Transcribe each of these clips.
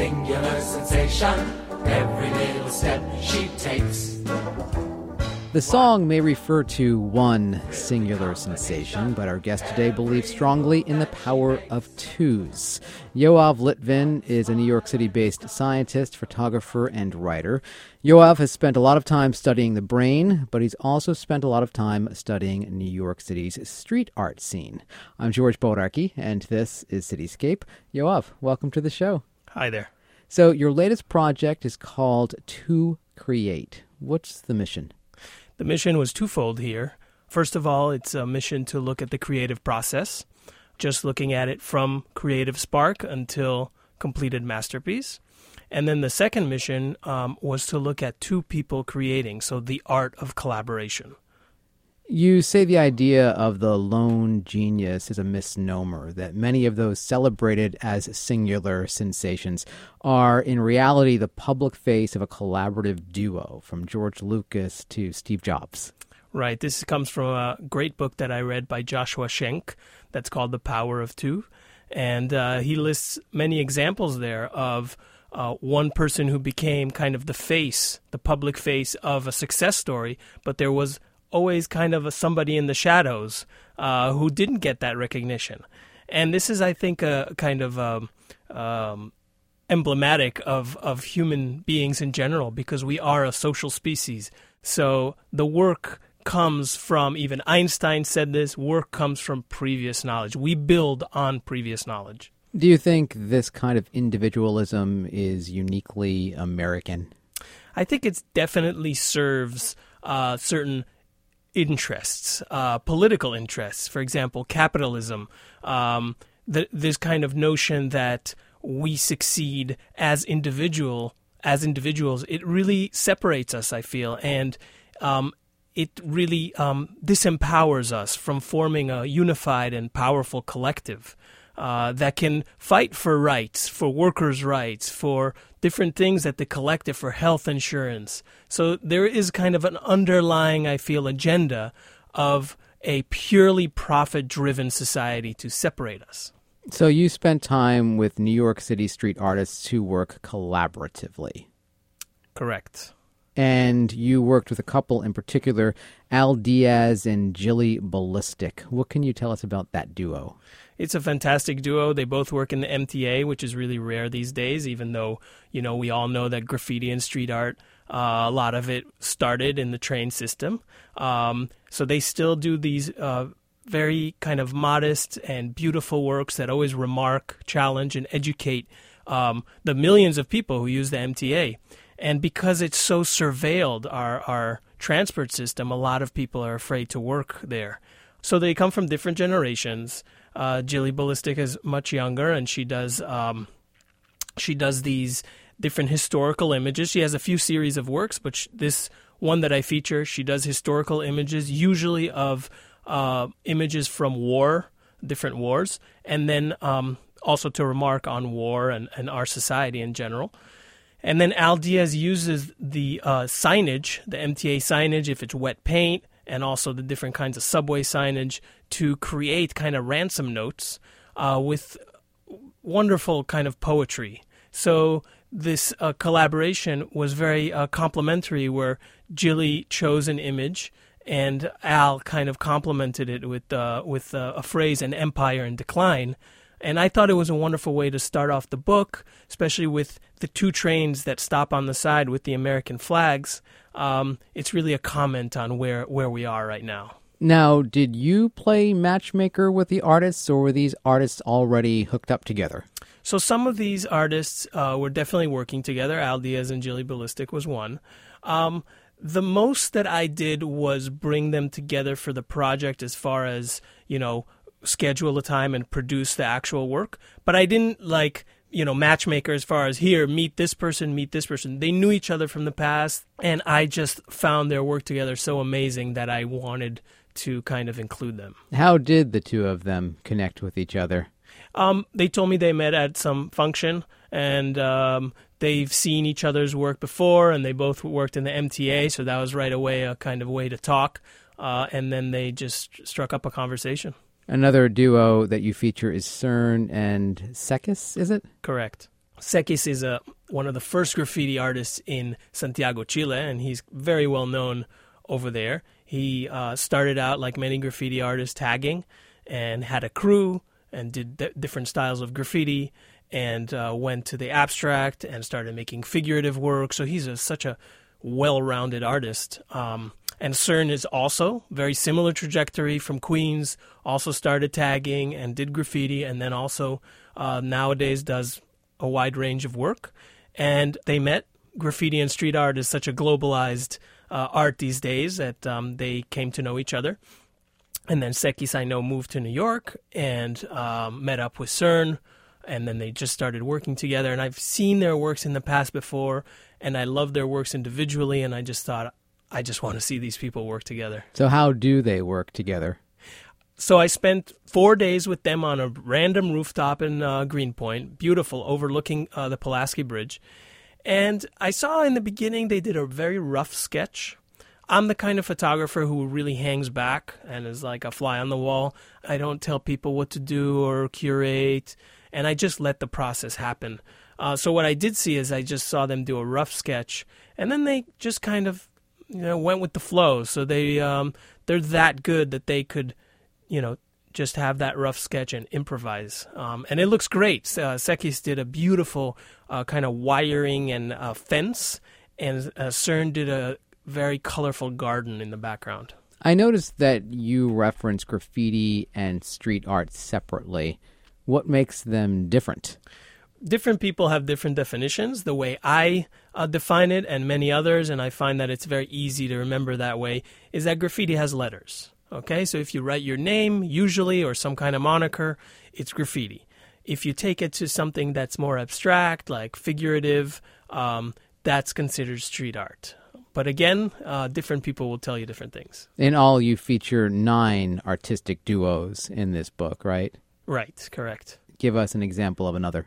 singular sensation. Every little step she takes. The song may refer to one singular sensation, but our guest today believes strongly in the power of twos. Yoav Litvin is a New York City based scientist, photographer, and writer. Yoav has spent a lot of time studying the brain, but he's also spent a lot of time studying New York City's street art scene. I'm George Bodarky, and this is Cityscape. Yoav, welcome to the show. Hi there. So, your latest project is called To Create. What's the mission? The mission was twofold here. First of all, it's a mission to look at the creative process, just looking at it from creative spark until completed masterpiece. And then the second mission um, was to look at two people creating, so the art of collaboration. You say the idea of the lone genius is a misnomer, that many of those celebrated as singular sensations are in reality the public face of a collaborative duo from George Lucas to Steve Jobs. Right. This comes from a great book that I read by Joshua Shenk that's called The Power of Two. And uh, he lists many examples there of uh, one person who became kind of the face, the public face of a success story, but there was always kind of a somebody in the shadows uh, who didn't get that recognition. And this is, I think, a kind of um, um, emblematic of, of human beings in general because we are a social species. So the work comes from, even Einstein said this, work comes from previous knowledge. We build on previous knowledge. Do you think this kind of individualism is uniquely American? I think it definitely serves uh, certain interests, uh, political interests. For example, capitalism. Um, the, this kind of notion that we succeed as individual as individuals. It really separates us. I feel, and um, it really um, disempowers us from forming a unified and powerful collective. Uh, that can fight for rights, for workers' rights, for different things at the collective, for health insurance. So there is kind of an underlying, I feel, agenda of a purely profit driven society to separate us. So you spent time with New York City street artists who work collaboratively. Correct. And you worked with a couple in particular, Al Diaz and Jilly Ballistic. What can you tell us about that duo? It's a fantastic duo. They both work in the MTA, which is really rare these days, even though, you know, we all know that graffiti and street art, uh, a lot of it started in the train system. Um, so they still do these uh, very kind of modest and beautiful works that always remark, challenge, and educate um, the millions of people who use the MTA. And because it's so surveilled, our, our transport system, a lot of people are afraid to work there. So they come from different generations. Uh, Jilly Ballistic is much younger, and she does um, she does these different historical images. She has a few series of works, but sh- this one that I feature, she does historical images, usually of uh, images from war, different wars, and then um, also to remark on war and, and our society in general. And then Al Diaz uses the uh, signage, the MTA signage, if it's wet paint, and also the different kinds of subway signage to create kind of ransom notes uh, with wonderful kind of poetry. So this uh, collaboration was very uh, complementary, where Jilly chose an image and Al kind of complemented it with uh, with uh, a phrase, "an empire in decline." And I thought it was a wonderful way to start off the book, especially with the two trains that stop on the side with the American flags um, it's really a comment on where, where we are right now. Now, did you play matchmaker with the artists, or were these artists already hooked up together? So some of these artists uh, were definitely working together. Al Diaz and Jilly Ballistic was one. Um, the most that I did was bring them together for the project, as far as you know, schedule the time and produce the actual work. But I didn't like you know, matchmaker as far as here, meet this person, meet this person. They knew each other from the past, and I just found their work together so amazing that I wanted to kind of include them. How did the two of them connect with each other? Um, they told me they met at some function, and um, they've seen each other's work before, and they both worked in the MTA, so that was right away a kind of way to talk. Uh, and then they just struck up a conversation. Another duo that you feature is Cern and Sekis, is it? Correct. Sekis is a, one of the first graffiti artists in Santiago, Chile, and he's very well known over there. He uh, started out like many graffiti artists tagging and had a crew and did d- different styles of graffiti and uh, went to the abstract and started making figurative work. So he's a, such a well rounded artist. Um, and Cern is also very similar trajectory from Queens, also started tagging and did graffiti, and then also uh, nowadays does a wide range of work. And they met. Graffiti and street art is such a globalized uh, art these days that um, they came to know each other. And then Sekis, I know, moved to New York and um, met up with Cern, and then they just started working together. And I've seen their works in the past before, and I love their works individually. And I just thought, I just want to see these people work together. So, how do they work together? So I spent four days with them on a random rooftop in uh, Greenpoint, beautiful, overlooking uh, the Pulaski Bridge. And I saw in the beginning they did a very rough sketch. I'm the kind of photographer who really hangs back and is like a fly on the wall. I don't tell people what to do or curate, and I just let the process happen. Uh, so what I did see is I just saw them do a rough sketch, and then they just kind of, you know, went with the flow. So they um, they're that good that they could you know, just have that rough sketch and improvise. Um, and it looks great. Uh, Sekis did a beautiful uh, kind of wiring and uh, fence, and uh, Cern did a very colorful garden in the background. I noticed that you reference graffiti and street art separately. What makes them different? Different people have different definitions. The way I uh, define it, and many others, and I find that it's very easy to remember that way, is that graffiti has letters. Okay, so if you write your name, usually, or some kind of moniker, it's graffiti. If you take it to something that's more abstract, like figurative, um, that's considered street art. But again, uh, different people will tell you different things. In all, you feature nine artistic duos in this book, right? Right, correct. Give us an example of another.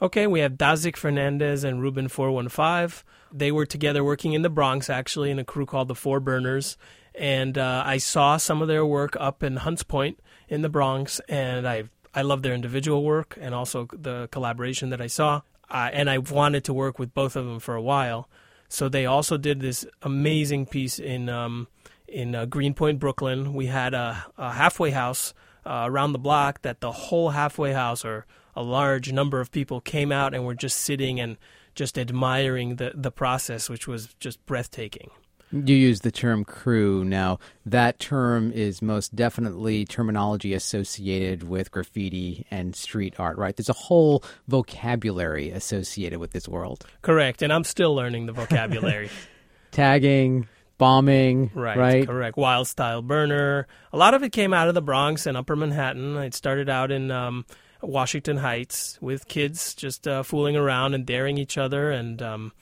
Okay, we have Dasic Fernandez and Ruben 415. They were together working in the Bronx, actually, in a crew called the Four Burners and uh, I saw some of their work up in Hunts Point in the Bronx, and I I love their individual work and also the collaboration that I saw. Uh, and I wanted to work with both of them for a while. So they also did this amazing piece in um, in uh, Greenpoint, Brooklyn. We had a, a halfway house uh, around the block that the whole halfway house or a large number of people came out and were just sitting and just admiring the the process, which was just breathtaking. You use the term crew. Now, that term is most definitely terminology associated with graffiti and street art, right? There's a whole vocabulary associated with this world. Correct. And I'm still learning the vocabulary. Tagging, bombing, right, right? Correct. Wild style burner. A lot of it came out of the Bronx and Upper Manhattan. It started out in um, Washington Heights with kids just uh, fooling around and daring each other and. Um,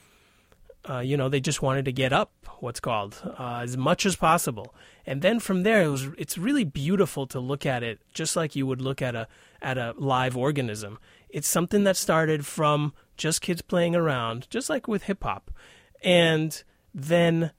uh, you know, they just wanted to get up, what's called, uh, as much as possible. And then from there, it was it's really beautiful to look at it, just like you would look at a at a live organism. It's something that started from just kids playing around, just like with hip hop, and then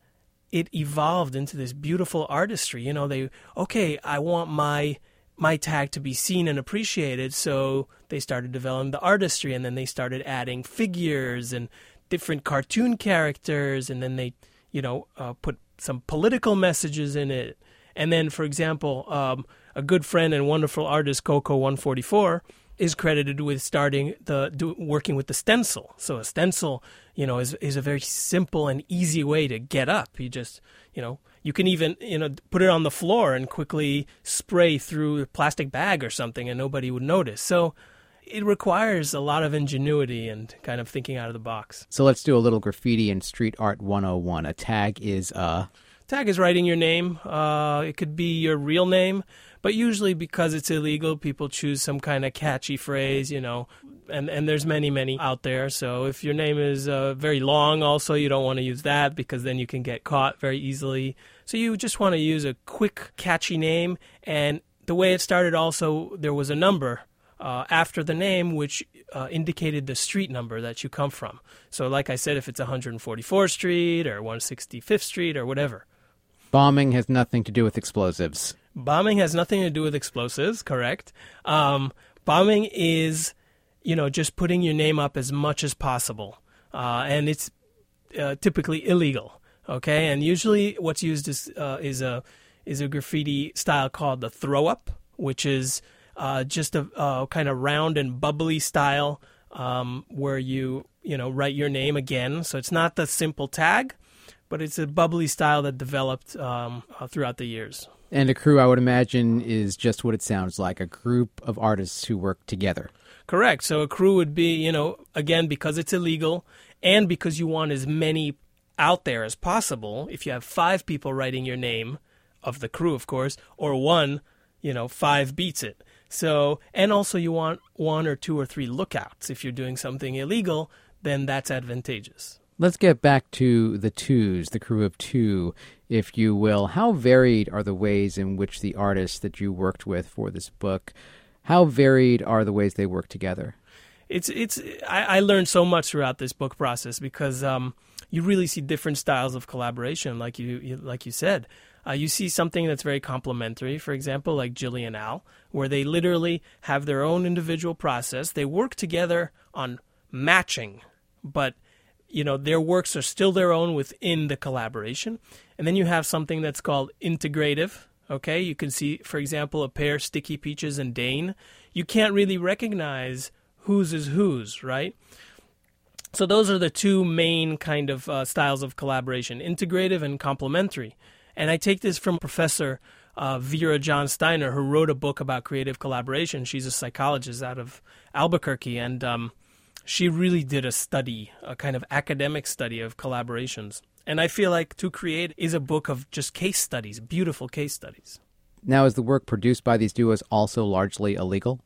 it evolved into this beautiful artistry. You know, they okay, I want my my tag to be seen and appreciated, so they started developing the artistry, and then they started adding figures and different cartoon characters, and then they, you know, uh, put some political messages in it. And then, for example, um, a good friend and wonderful artist, Coco One Forty Four, is credited with starting the do, working with the stencil. So a stencil, you know, is is a very simple and easy way to get up. You just, you know, you can even, you know, put it on the floor and quickly spray through a plastic bag or something, and nobody would notice. So it requires a lot of ingenuity and kind of thinking out of the box. So let's do a little graffiti and street art 101. A tag is a tag is writing your name. Uh, it could be your real name, but usually because it's illegal, people choose some kind of catchy phrase, you know. And and there's many many out there. So if your name is uh, very long, also you don't want to use that because then you can get caught very easily. So you just want to use a quick catchy name. And the way it started, also there was a number uh, after the name, which uh, indicated the street number that you come from. So, like I said, if it's 144th Street or 165th Street or whatever. Bombing has nothing to do with explosives. Bombing has nothing to do with explosives, correct? Um, bombing is, you know, just putting your name up as much as possible, uh, and it's uh, typically illegal. Okay, and usually what's used is uh, is a is a graffiti style called the throw up, which is uh, just a, kind of round and bubbly style um, where you you know write your name again. So it's not the simple tag, but it's a bubbly style that developed um, uh, throughout the years. And a crew, I would imagine, is just what it sounds like a group of artists who work together. Correct. So a crew would be, you know, again, because it's illegal and because you want as many out there as possible. If you have five people writing your name, of the crew, of course, or one, you know, five beats it. So, and also you want one or two or three lookouts. If you're doing something illegal, then that's advantageous. Let's get back to the twos, the crew of two, if you will. How varied are the ways in which the artists that you worked with for this book, how varied are the ways they work together? It's it's I, I learned so much throughout this book process because um, you really see different styles of collaboration, like you, you like you said. Uh, you see something that's very complementary, for example, like Jilly and Al, where they literally have their own individual process. They work together on matching, but you know their works are still their own within the collaboration. And then you have something that's called integrative. Okay, you can see, for example, a pair, Sticky Peaches and Dain. You can't really recognize whose is whose, right? So those are the two main kind of uh, styles of collaboration: integrative and complementary. And I take this from Professor uh, Vera John Steiner, who wrote a book about creative collaboration. She's a psychologist out of Albuquerque, and um, she really did a study, a kind of academic study of collaborations. And I feel like 2Create is a book of just case studies, beautiful case studies. Now, is the work produced by these duos also largely illegal?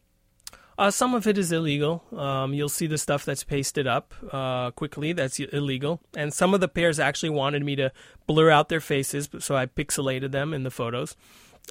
Uh, some of it is illegal. Um, you'll see the stuff that's pasted up uh, quickly. That's illegal. And some of the pairs actually wanted me to blur out their faces, so I pixelated them in the photos.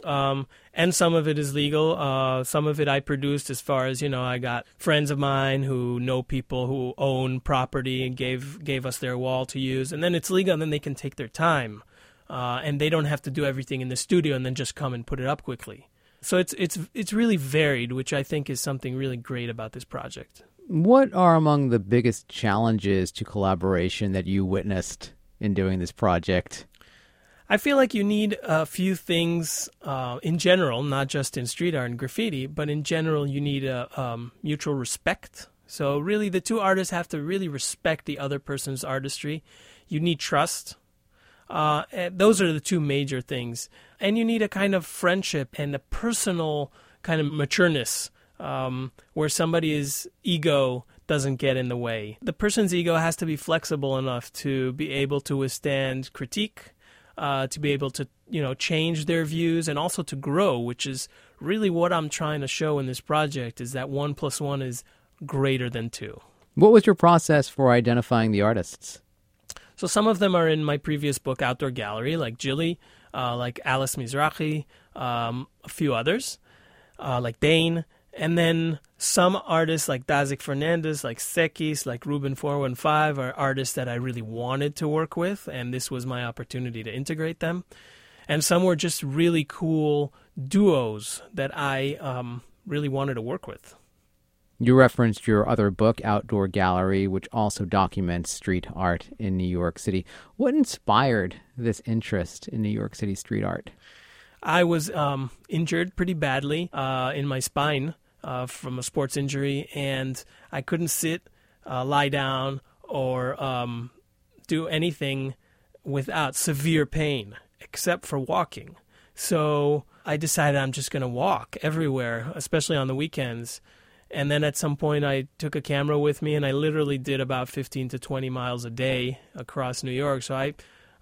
Um, and some of it is legal. Uh, some of it I produced as far as you know. I got friends of mine who know people who own property and gave gave us their wall to use, and then it's legal. And then they can take their time, uh, and they don't have to do everything in the studio and then just come and put it up quickly. So it's it's it's really varied, which I think is something really great about this project. What are among the biggest challenges to collaboration that you witnessed in doing this project? I feel like you need a few things uh, in general, not just in street art and graffiti, but in general, you need a um, mutual respect. So, really, the two artists have to really respect the other person's artistry. You need trust. Uh, those are the two major things. And you need a kind of friendship and a personal kind of matureness um, where somebody's ego doesn't get in the way. The person's ego has to be flexible enough to be able to withstand critique, uh, to be able to you know change their views, and also to grow, which is really what I'm trying to show in this project. Is that one plus one is greater than two. What was your process for identifying the artists? So some of them are in my previous book, Outdoor Gallery, like Jilly, uh, like Alice Mizrahi, um, a few others, uh, like Dain, and then some artists like Dasic Fernandez, like Sekis, like Ruben 415 are artists that I really wanted to work with, and this was my opportunity to integrate them. And some were just really cool duos that I um, really wanted to work with. You referenced your other book, Outdoor Gallery, which also documents street art in New York City. What inspired this interest in New York City street art? I was um, injured pretty badly uh, in my spine uh, from a sports injury, and I couldn't sit, uh, lie down, or um, do anything without severe pain, except for walking. So I decided I'm just going to walk everywhere, especially on the weekends. And then at some point, I took a camera with me, and I literally did about 15 to 20 miles a day across New York. So I,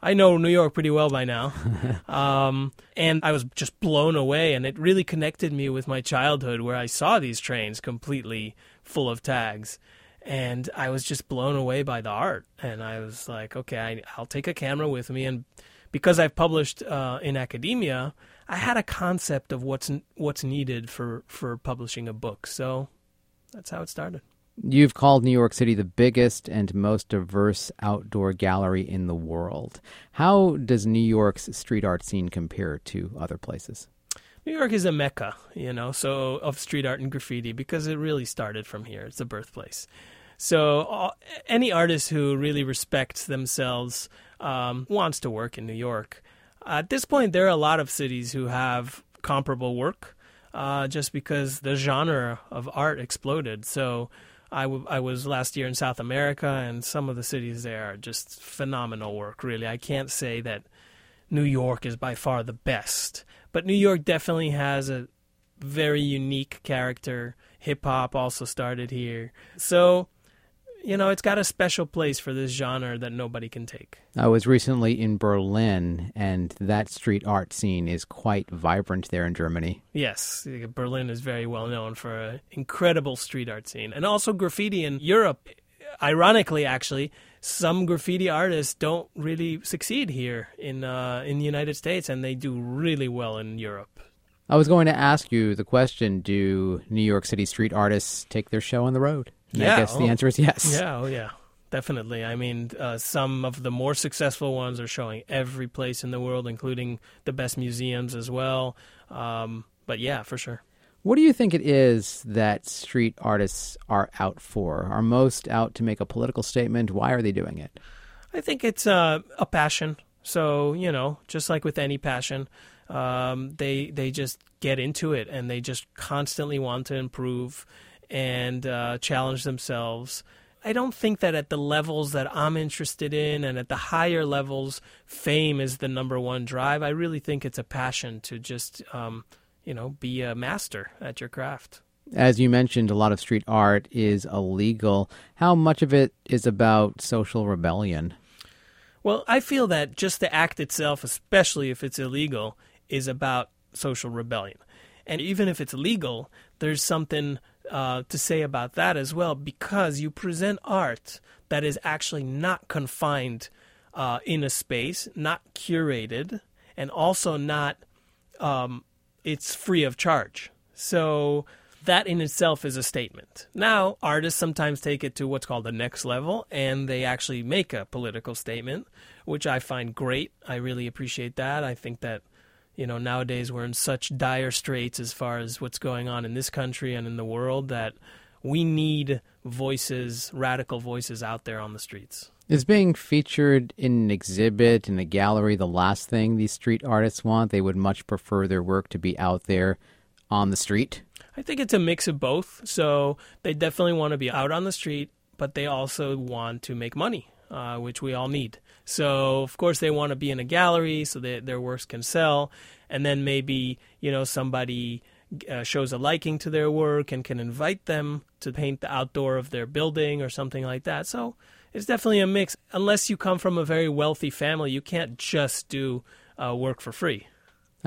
I know New York pretty well by now, um, and I was just blown away. And it really connected me with my childhood, where I saw these trains completely full of tags, and I was just blown away by the art. And I was like, okay, I, I'll take a camera with me, and because I've published uh, in academia, I had a concept of what's what's needed for for publishing a book. So that's how it started. You've called New York City the biggest and most diverse outdoor gallery in the world. How does New York's street art scene compare to other places? New York is a mecca, you know, so of street art and graffiti because it really started from here. It's the birthplace. So uh, any artist who really respects themselves um, wants to work in New York. At this point, there are a lot of cities who have comparable work, uh, just because the genre of art exploded. So I, w- I was last year in South America, and some of the cities there are just phenomenal work. Really, I can't say that New York is by far the best, but New York definitely has a very unique character. Hip hop also started here, so you know, it's got a special place for this genre that nobody can take. I was recently in Berlin, and that street art scene is quite vibrant there in Germany. Yes, Berlin is very well known for an incredible street art scene. And also graffiti in Europe. Ironically, actually, some graffiti artists don't really succeed here in uh, in the United States, and they do really well in Europe. I was going to ask you the question: Do New York City street artists take their show on the road? And yeah, I guess oh, the answer is yes. Yeah, oh yeah, definitely. I mean, uh, some of the more successful ones are showing every place in the world, including the best museums as well. Um, but yeah, for sure. What do you think it is that street artists are out for? Are most out to make a political statement? Why are they doing it? I think it's uh, a passion. So you know, just like with any passion, um, they they just get into it and they just constantly want to improve and uh, challenge themselves. I don't think that at the levels that I'm interested in and at the higher levels, fame is the number one drive. I really think it's a passion to just, um, you know, be a master at your craft. As you mentioned, a lot of street art is illegal. How much of it is about social rebellion? Well, I feel that just the act itself, especially if it's illegal, is about social rebellion. And even if it's legal, there's something uh, to say about that as well, because you present art that is actually not confined uh, in a space, not curated, and also not um, it's free of charge. So that in itself is a statement. Now, artists sometimes take it to what's called the next level, and they actually make a political statement, which I find great. I really appreciate that. I think that you know, nowadays we're in such dire straits as far as what's going on in this country and in the world that we need voices, radical voices out there on the streets. Is being featured in an exhibit, in a gallery, the last thing these street artists want? They would much prefer their work to be out there on the street? I think it's a mix of both. So they definitely want to be out on the street, but they also want to make money, uh, which we all need. So of course they want to be in a gallery so that their works can sell, and then maybe you know somebody uh, shows a liking to their work and can invite them to paint the outdoor of their building or something like that. So it's definitely a mix. Unless you come from a very wealthy family, you can't just do uh, work for free.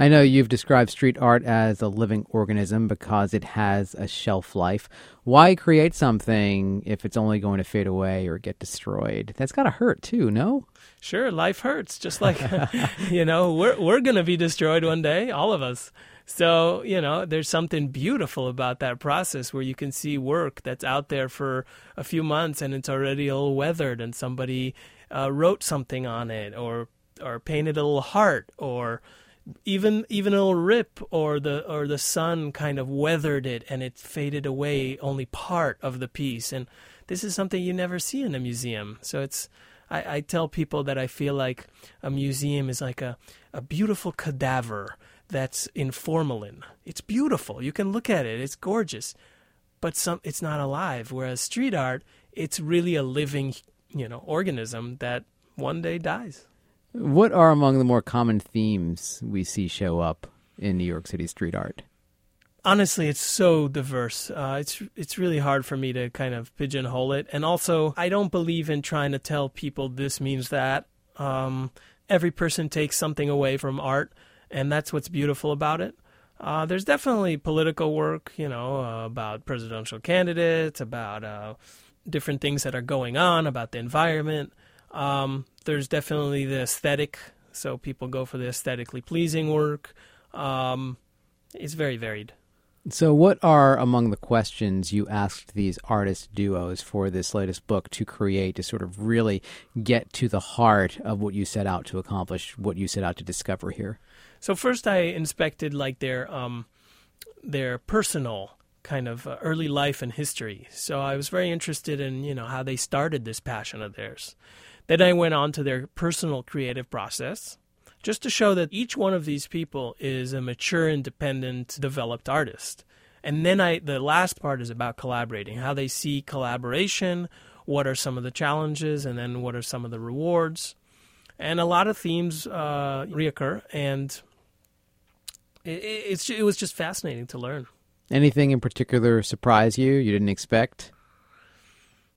I know you've described street art as a living organism because it has a shelf life. Why create something if it's only going to fade away or get destroyed? That's got to hurt too, no? Sure, life hurts. Just like you know, we're we're going to be destroyed one day, all of us. So, you know, there's something beautiful about that process where you can see work that's out there for a few months and it's already a little weathered and somebody uh, wrote something on it or or painted a little heart or even even a little rip or the or the sun kind of weathered it and it faded away only part of the piece and this is something you never see in a museum so it's I, I tell people that I feel like a museum is like a, a beautiful cadaver that's in formalin. It's beautiful. You can look at it. It's gorgeous. But some it's not alive. Whereas street art, it's really a living, you know, organism that one day dies. What are among the more common themes we see show up in New York City street art? honestly, it's so diverse. Uh, it's it's really hard for me to kind of pigeonhole it, and also I don't believe in trying to tell people this means that. Um, every person takes something away from art, and that's what's beautiful about it. Uh, there's definitely political work, you know, uh, about presidential candidates, about uh, different things that are going on, about the environment. Um, there's definitely the aesthetic, so people go for the aesthetically pleasing work. Um, it's very varied. So, what are among the questions you asked these artist duos for this latest book to create to sort of really get to the heart of what you set out to accomplish, what you set out to discover here? So first, I inspected like their um, their personal kind of uh, early life and history. So I was very interested in you know how they started this passion of theirs. Then I went on to their personal creative process, just to show that each one of these people is a mature, independent, developed artist. And then I the last part is about collaborating, how they see collaboration, what are some of the challenges, and then what are some of the rewards. And a lot of themes uh, reoccur, and it, it's it was just fascinating to learn. Anything in particular surprise you? You didn't expect?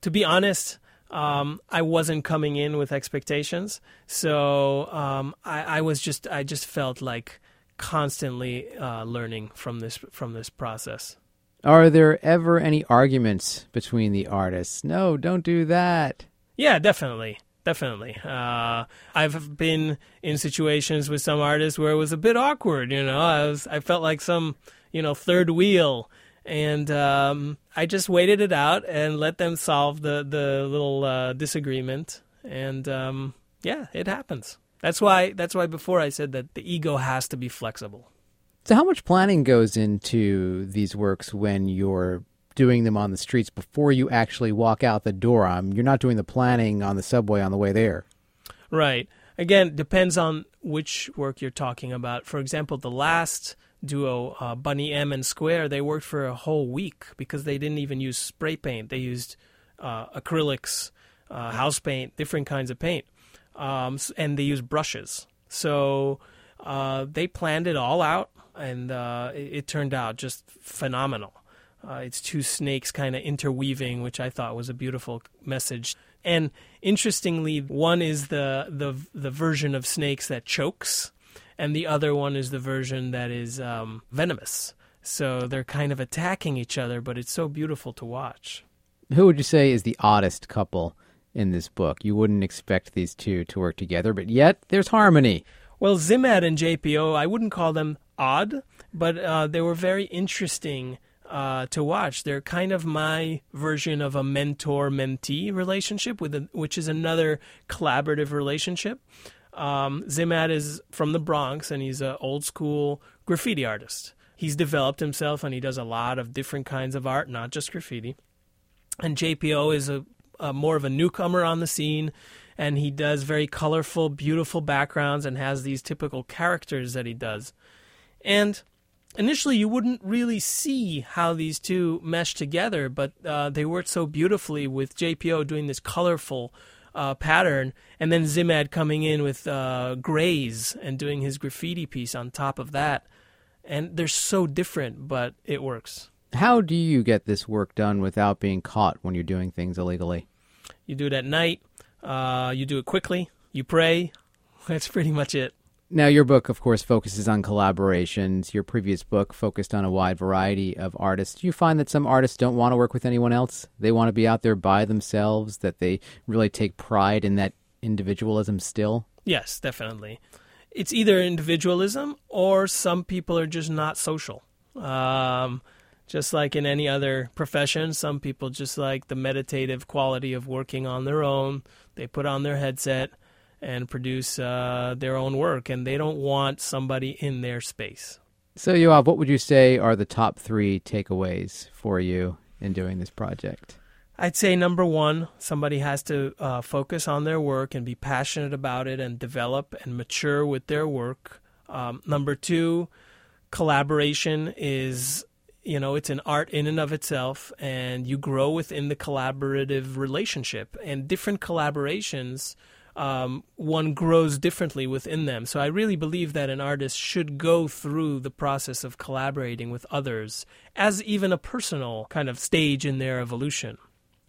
To be honest, um, I wasn't coming in with expectations, so um, I, I, was just I just felt like constantly uh, learning from this from this process. Are there ever any arguments between the artists? No, don't do that. Yeah, definitely. Definitely. Uh, I've been in situations with some artists where it was a bit awkward, you know. I was I felt like some, you know, third wheel and um, I just waited it out and let them solve the the little uh, disagreement and um, yeah, it happens. That's why that's why before I said that the ego has to be flexible. So how much planning goes into these works when you're doing them on the streets before you actually walk out the door. Um, you're not doing the planning on the subway on the way there. Right. Again, depends on which work you're talking about. For example, the last duo, uh, Bunny M and Square, they worked for a whole week because they didn't even use spray paint. They used uh, acrylics, uh, house paint, different kinds of paint, um, and they used brushes. So uh, they planned it all out, and uh, it, it turned out just phenomenal. Uh, it's two snakes kind of interweaving, which I thought was a beautiful message. And interestingly, one is the the the version of snakes that chokes, and the other one is the version that is um, venomous. So they're kind of attacking each other, but it's so beautiful to watch. Who would you say is the oddest couple in this book? You wouldn't expect these two to work together, but yet there's harmony. Well, Zimad and JPO, I wouldn't call them odd, but uh, they were very interesting uh, to watch. They're kind of my version of a mentor mentee relationship, with a, which is another collaborative relationship. Um, Zimad is from the Bronx and he's an old school graffiti artist. He's developed himself and he does a lot of different kinds of art, not just graffiti. And JPO is a, a more of a newcomer on the scene and he does very colorful, beautiful backgrounds and has these typical characters that he does. And initially you wouldn't really see how these two mesh together, but uh, they worked so beautifully with JPO doing this colorful uh, pattern, and then Zimad coming in with uh, grays and doing his graffiti piece on top of that. And they're so different, but it works. How do you get this work done without being caught when you're doing things illegally? You do it at night. Uh, you do it quickly. You pray. That's pretty much it. Now, your book, of course, focuses on collaborations. Your previous book focused on a wide variety of artists. Do you find that some artists don't want to work with anyone else? They want to be out there by themselves, that they really take pride in that individualism still? Yes, definitely. It's either individualism or some people are just not social. Um, just like in any other profession, some people just like the meditative quality of working on their own. They put on their headset and produce uh, their own work, and they don't want somebody in their space. So, Yoav, what would you say are the top three takeaways for you in doing this project? I'd say number one, somebody has to uh, focus on their work and be passionate about it and develop and mature with their work. Um, number two, collaboration is, you know, it's an art in and of itself, and you grow within the collaborative relationship. And different collaborations um, one grows differently within them. So I really believe that an artist should go through the process of collaborating with others as even a personal kind of stage in their evolution.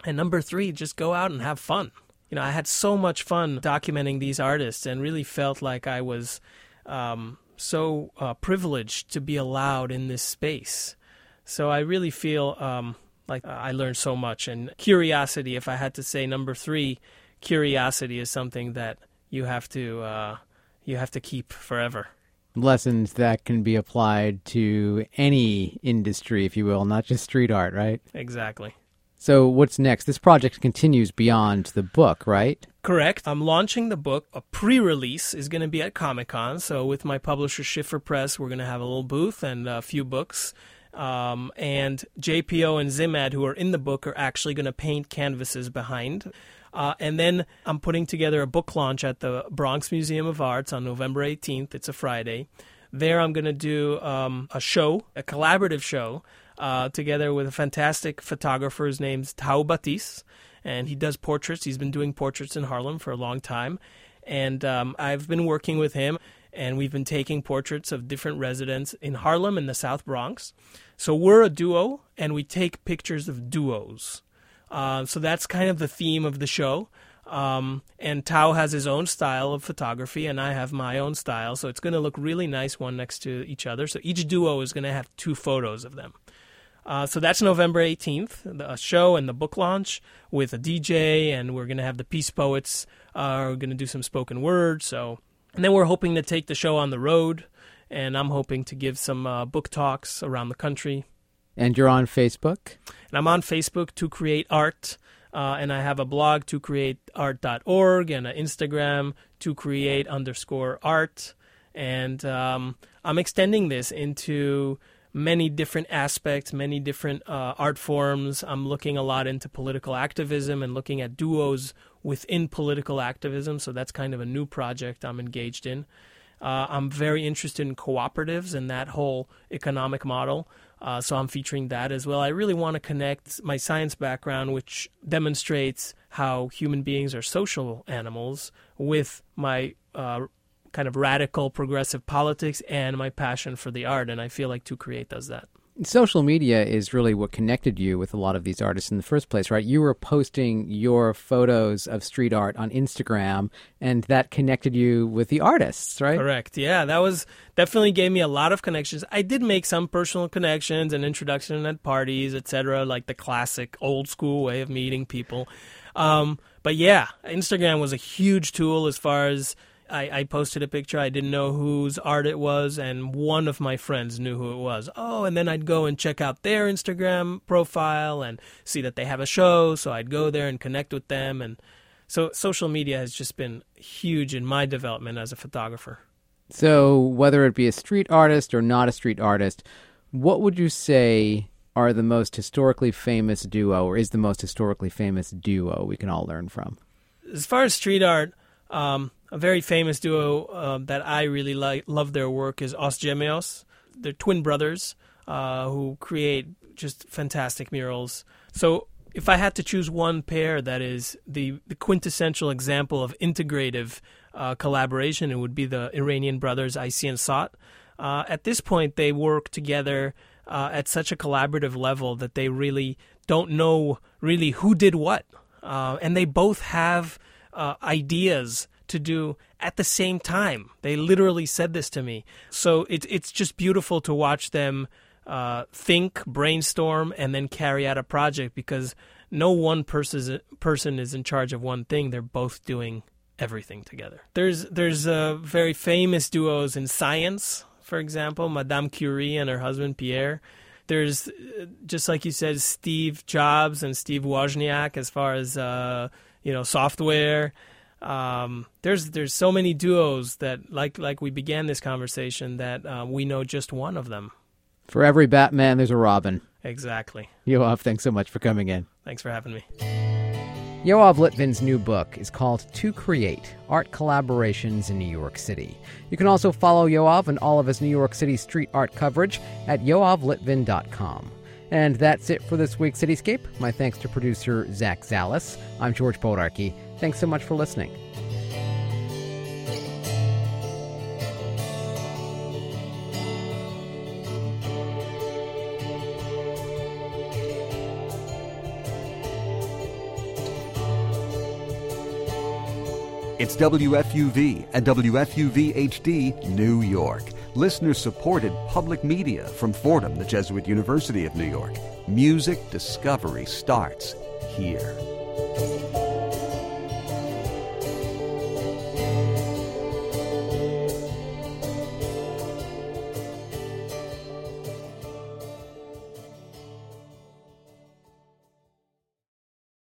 And number three, just go out and have fun. You know, I had so much fun documenting these artists and really felt like I was um, so uh, privileged to be allowed in this space. So I really feel um, like I learned so much. And curiosity, if I had to say number three, curiosity is something that you have to uh, you have to keep forever. Lessons that can be applied to any industry, if you will, not just street art, right? Exactly. So what's next? This project continues beyond the book, right? Correct. I'm launching the book. A pre release is going to be at Comic Con. So, with my publisher, Schiffer Press, we're going to have a little booth and a few books. Um, and JPO and Zimad, who are in the book, are actually going to paint canvases behind. Uh, and then I'm putting together a book launch at the Bronx Museum of Arts on November 18th. It's a Friday. There, I'm going to do um, a show, a collaborative show, uh, together with a fantastic photographer. His name's Tao Batis and he does portraits. He's been doing portraits in Harlem for a long time, and um, I've been working with him, and we've been taking portraits of different residents in Harlem and the South Bronx. So we're a duo, and we take pictures of duos. Uh, so that's kind of the theme of the show. Um, and Tao has his own style of photography, and I have my own style. So it's going to look really nice one next to each other. So each duo is going to have two photos of them. Uh, so that's November 18th, the show and the book launch with a DJ, and we're going to have the Peace Poets. Uh, we're going to do some spoken word. So, and then we're hoping to take the show on the road, and I'm hoping to give some uh, book talks around the country. And you're on Facebook. And I'm on Facebook to create art. Uh, and I have a blog to create art.org and an Instagram to create underscore art. And um, I'm extending this into many different aspects, many different uh, art forms. I'm looking a lot into political activism and looking at duos within political activism. So that's kind of a new project I'm engaged in. Uh, I'm very interested in cooperatives and that whole economic model. Uh, so I'm featuring that as well. I really want to connect my science background, which demonstrates how human beings are social animals, with my uh, kind of radical progressive politics and my passion for the art. And I feel like 2Create does that. Social media is really what connected you with a lot of these artists in the first place, right? You were posting your photos of street art on Instagram, and that connected you with the artists, right? Correct. Yeah, that was definitely gave me a lot of connections. I did make some personal connections and introduction at parties, etc., like the classic old school way of meeting people. Um, but yeah, Instagram was a huge tool as far as I, I, posted a picture. I didn't know whose art it was, and one of my friends knew who it was. Oh, and then I'd go and check out their Instagram profile and see that they have a show. So I'd go there and connect with them. And so social media has just been huge in my development as a photographer. So, whether it be a street artist or not a street artist, what would you say are the most historically famous duo, or is the most historically famous duo we can all learn from? As far as street art, um, a very famous duo uh, that I really like, love their work is Os Gemeos. They're twin brothers uh, who create just fantastic murals. So if I had to choose one pair that is the, the quintessential example of integrative uh, collaboration, it would be the Iranian brothers Icy and Sot. Uh, at this point, they work together uh, at such a collaborative level that they really don't know really who did what. Uh, and they both have ideas to do at the same time. They literally said this to me. So it's it's just beautiful to watch them uh, think, brainstorm, and then carry out a project because no one person person is in charge of one thing. They're both doing everything together. There's there's uh, very famous duos in science, for example, Madame Curie and her husband Pierre. There's uh, just like you said, Steve Jobs and Steve Wozniak as far as uh, you know software. Um, there's there's so many duos that like like we began this conversation that uh, we know just one of them. For every Batman, there's a Robin. Exactly. Yoav, thanks so much for coming in. Thanks for having me. Yoav Litvin's new book is called 2Create Art Collaborations in New York City. You can also follow Yoav and all of his New York City street art coverage at yoavlitvin.com. And that's it for this week's Cityscape. My thanks to producer Zach Zalis. I'm George Bodarky. Thanks so much for listening. It's WFUV and WFUV HD, New York. Listener supported public media from Fordham, the Jesuit University of New York. Music discovery starts here.